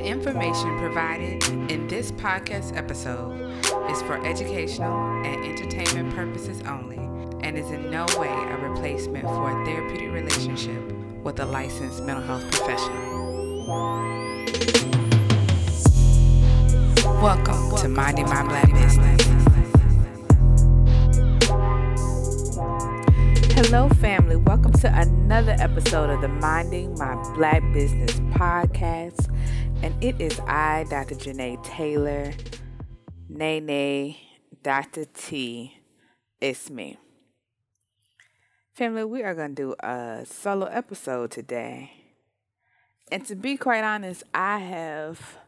The information provided in this podcast episode is for educational and entertainment purposes only and is in no way a replacement for a therapeutic relationship with a licensed mental health professional. Welcome to Minding My Black Business. Hello, family. Welcome to another episode of the Minding My Black Business podcast. And it is I, Dr. Janae Taylor, Nene, Dr. T. It's me. Family, we are going to do a solo episode today. And to be quite honest, I have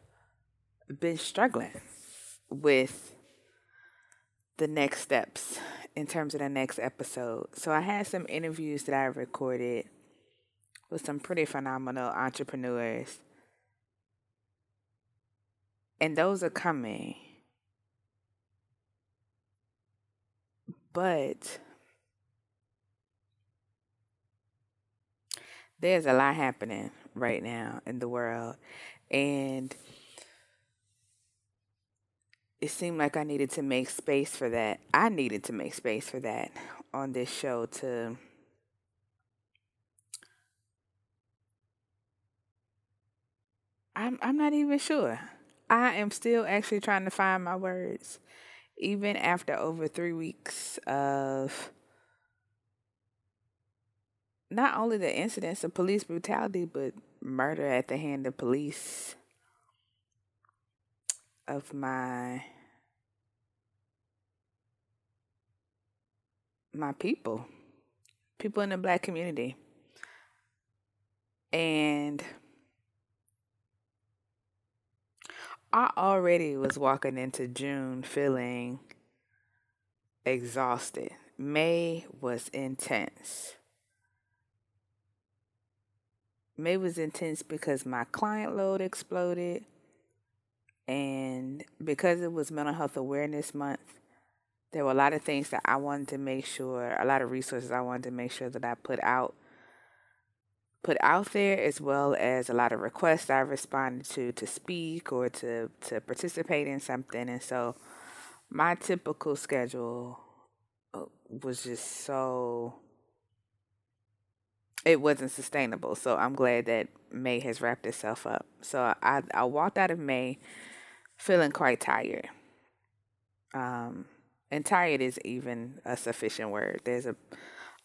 been struggling with the next steps in terms of the next episode. So I had some interviews that I recorded with some pretty phenomenal entrepreneurs. And those are coming. But there's a lot happening right now in the world. And it seemed like I needed to make space for that. I needed to make space for that on this show to I'm I'm not even sure. I am still actually trying to find my words even after over 3 weeks of not only the incidents of police brutality but murder at the hand of police of my my people, people in the black community. And I already was walking into June feeling exhausted. May was intense. May was intense because my client load exploded. And because it was Mental Health Awareness Month, there were a lot of things that I wanted to make sure, a lot of resources I wanted to make sure that I put out put out there as well as a lot of requests I responded to to speak or to to participate in something. And so my typical schedule uh, was just so it wasn't sustainable. So I'm glad that May has wrapped itself up. So I I walked out of May feeling quite tired. Um and tired is even a sufficient word. There's a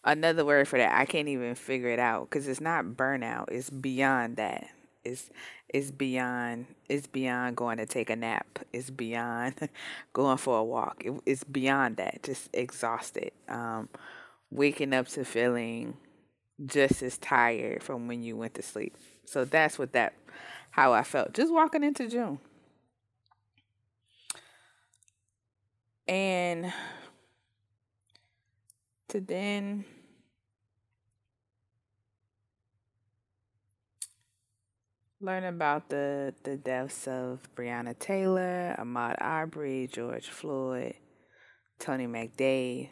another word for that. I can't even figure it out because it's not burnout. It's beyond that. It's it's beyond it's beyond going to take a nap. It's beyond going for a walk. It, it's beyond that. Just exhausted. Um, waking up to feeling just as tired from when you went to sleep. So that's what that how I felt just walking into June. And to then learn about the, the deaths of Breonna Taylor, Ahmaud Arbery, George Floyd, Tony McDade.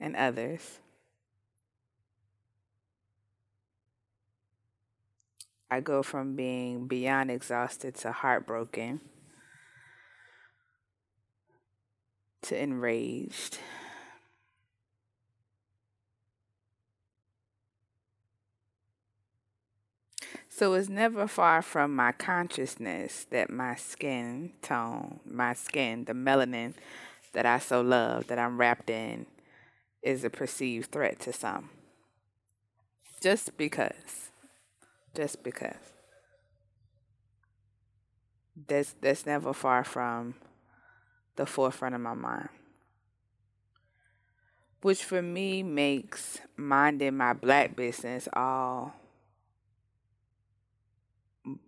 And others. I go from being beyond exhausted to heartbroken to enraged. So it's never far from my consciousness that my skin tone, my skin, the melanin that I so love, that I'm wrapped in, is a perceived threat to some. Just because. Just because. That's that's never far from the forefront of my mind. Which for me makes minding my black business all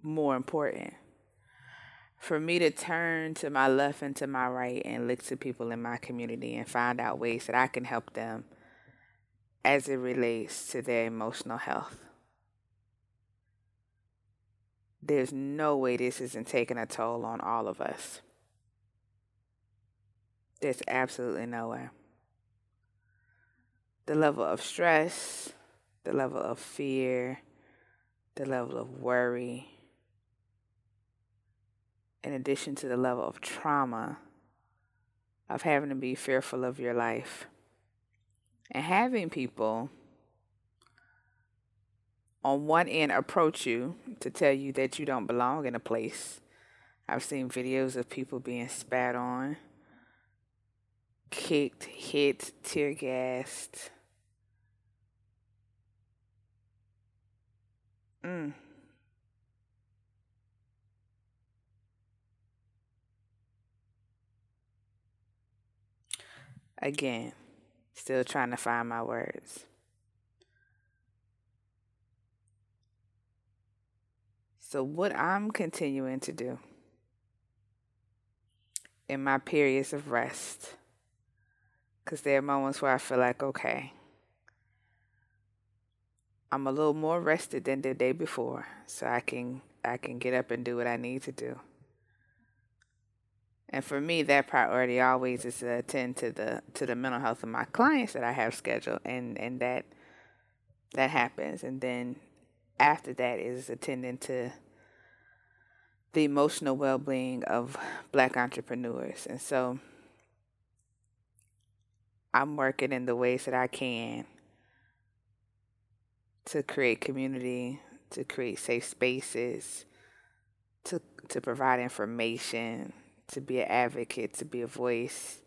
more important. For me to turn to my left and to my right and look to people in my community and find out ways that I can help them as it relates to their emotional health. There's no way this isn't taking a toll on all of us. There's absolutely no way. The level of stress, the level of fear, the level of worry, in addition to the level of trauma of having to be fearful of your life and having people on one end approach you to tell you that you don't belong in a place. I've seen videos of people being spat on, kicked, hit, tear gassed. Mm. Again, still trying to find my words. So, what I'm continuing to do in my periods of rest, because there are moments where I feel like, okay, I'm a little more rested than the day before, so I can I can get up and do what I need to do. And for me, that priority always is to attend to the to the mental health of my clients that I have scheduled, and and that that happens. And then after that is attending to the emotional well being of Black entrepreneurs, and so I'm working in the ways that I can to create community, to create safe spaces, to to provide information to be an advocate, to be a voice.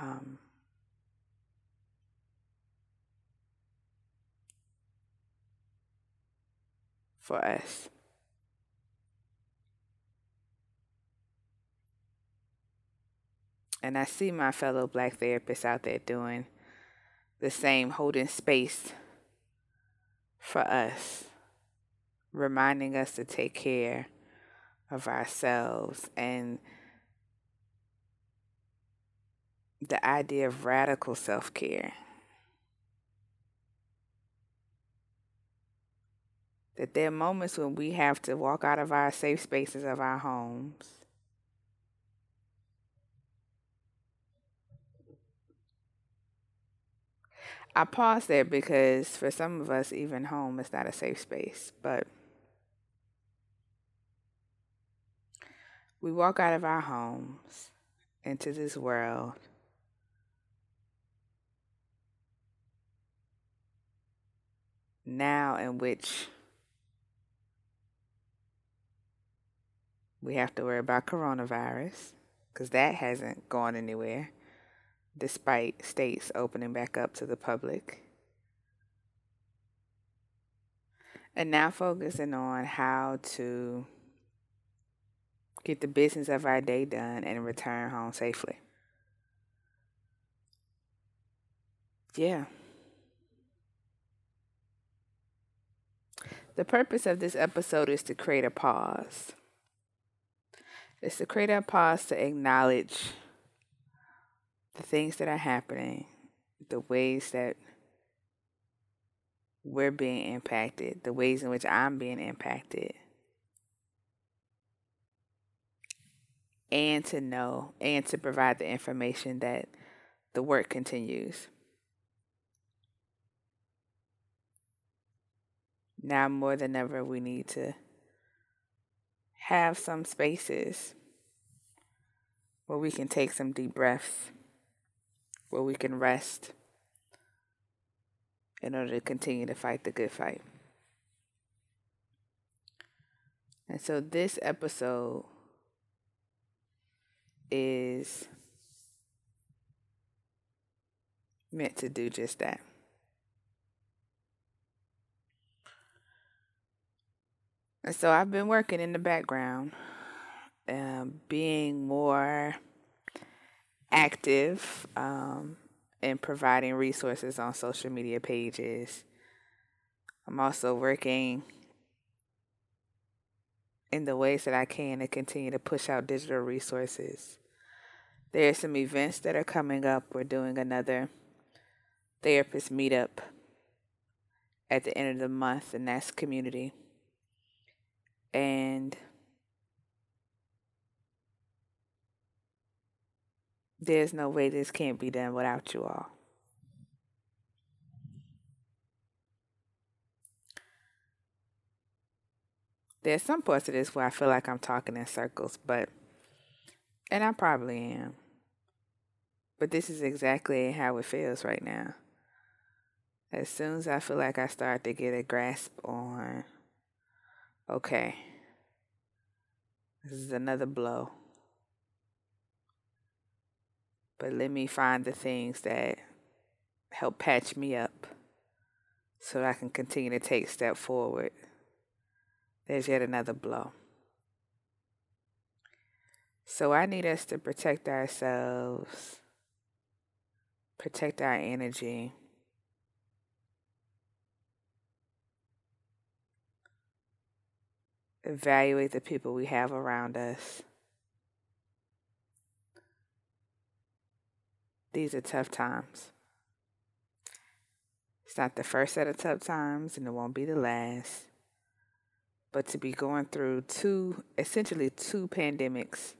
Um, for us. And I see my fellow black therapists out there doing the same, holding space for us, reminding us to take care of ourselves and the idea of radical self care. That there are moments when we have to walk out of our safe spaces of our homes. I pause there because for some of us, even home is not a safe space. But we walk out of our homes into this world now in which we have to worry about coronavirus because that hasn't gone anywhere despite states opening back up to the public. And now focusing on how to get the business of our day done, and return home safely. Yeah. The purpose of this episode is to create a pause. It's to create a pause to acknowledge the things that are happening, the ways that we're being impacted, the ways in which I'm being impacted. and to know and to provide the information that the work continues. Now more than ever, we need to have some spaces where we can take some deep breaths, where we can rest in order to continue to fight the good fight. And so this episode is meant to do just that. And so I've been working in the background, um, being more active um, in providing resources on social media pages. I'm also working in the ways that I can to continue to push out digital resources. There are some events that are coming up. We're doing another therapist meetup at the end of the month, and that's community. And There's no way this can't be done without you all. There's some parts of this where I feel like I'm talking in circles, but, and I probably am. But this is exactly how it feels right now. As soon as I feel like I start to get a grasp on, okay, this is another blow. But let me find the things that help patch me up so I can continue to take step forward. There's yet another blow. So I need us to protect ourselves, protect our energy. Evaluate the people we have around us. These are tough times. It's not the first set of tough times, and it won't be the last. But to be going through two, essentially two pandemics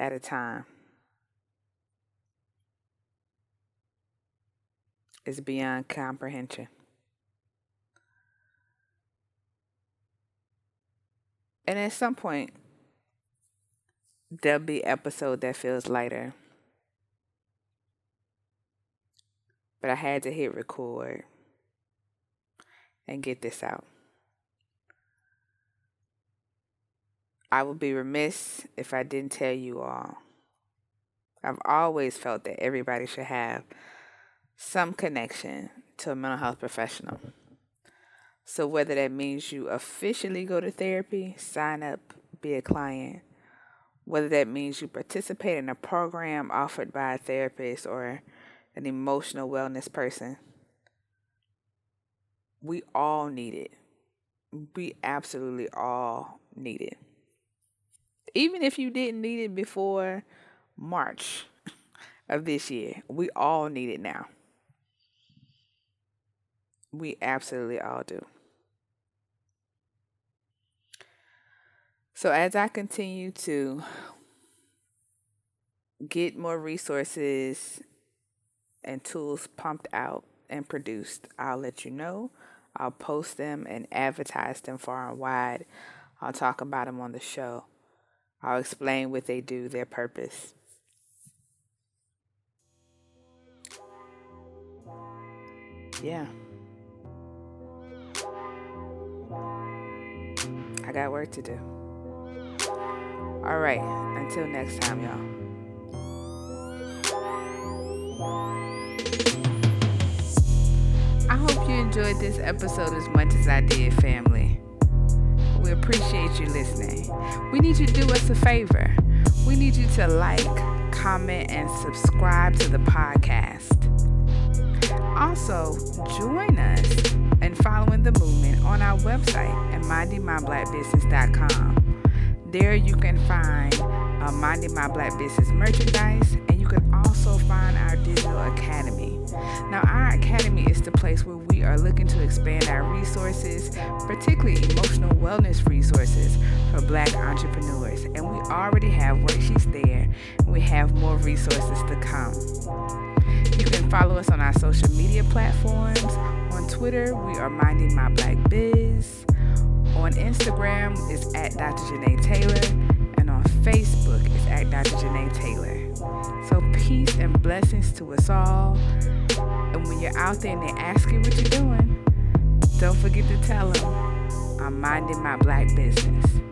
at a time is beyond comprehension. And at some point, there'll be episode that feels lighter. But I had to hit record and get this out. I would be remiss if I didn't tell you all. I've always felt that everybody should have some connection to a mental health professional. So, whether that means you officially go to therapy, sign up, be a client, whether that means you participate in a program offered by a therapist or an emotional wellness person. We all need it. We absolutely all need it. Even if you didn't need it before March of this year, we all need it now. We absolutely all do. So, as I continue to get more resources and tools pumped out and produced, I'll let you know. I'll post them and advertise them far and wide. I'll talk about them on the show. I'll explain what they do, their purpose. Yeah. I got work to do. All right. Until next time, y'all. Enjoyed this episode as much as I did, family. We appreciate you listening. We need you to do us a favor. We need you to like, comment, and subscribe to the podcast. Also, join us in following the movement on our website at mindingmyblackbusiness.com. There you can find uh, Minding My Black Business merchandise, and you can also find our digital academy. Now, our academy is the place where we are looking to expand our resources, particularly emotional wellness resources for black entrepreneurs. And we already have worksheets there, and we have more resources to come. You can follow us on our social media platforms. On Twitter, we are Minding My Black Biz. On Instagram, it's at Dr. Janae Taylor. On Facebook, is at Dr. Janae Taylor. So peace and blessings to us all. And when you're out there and they ask you what you're doing, don't forget to tell them I'm minding my black business.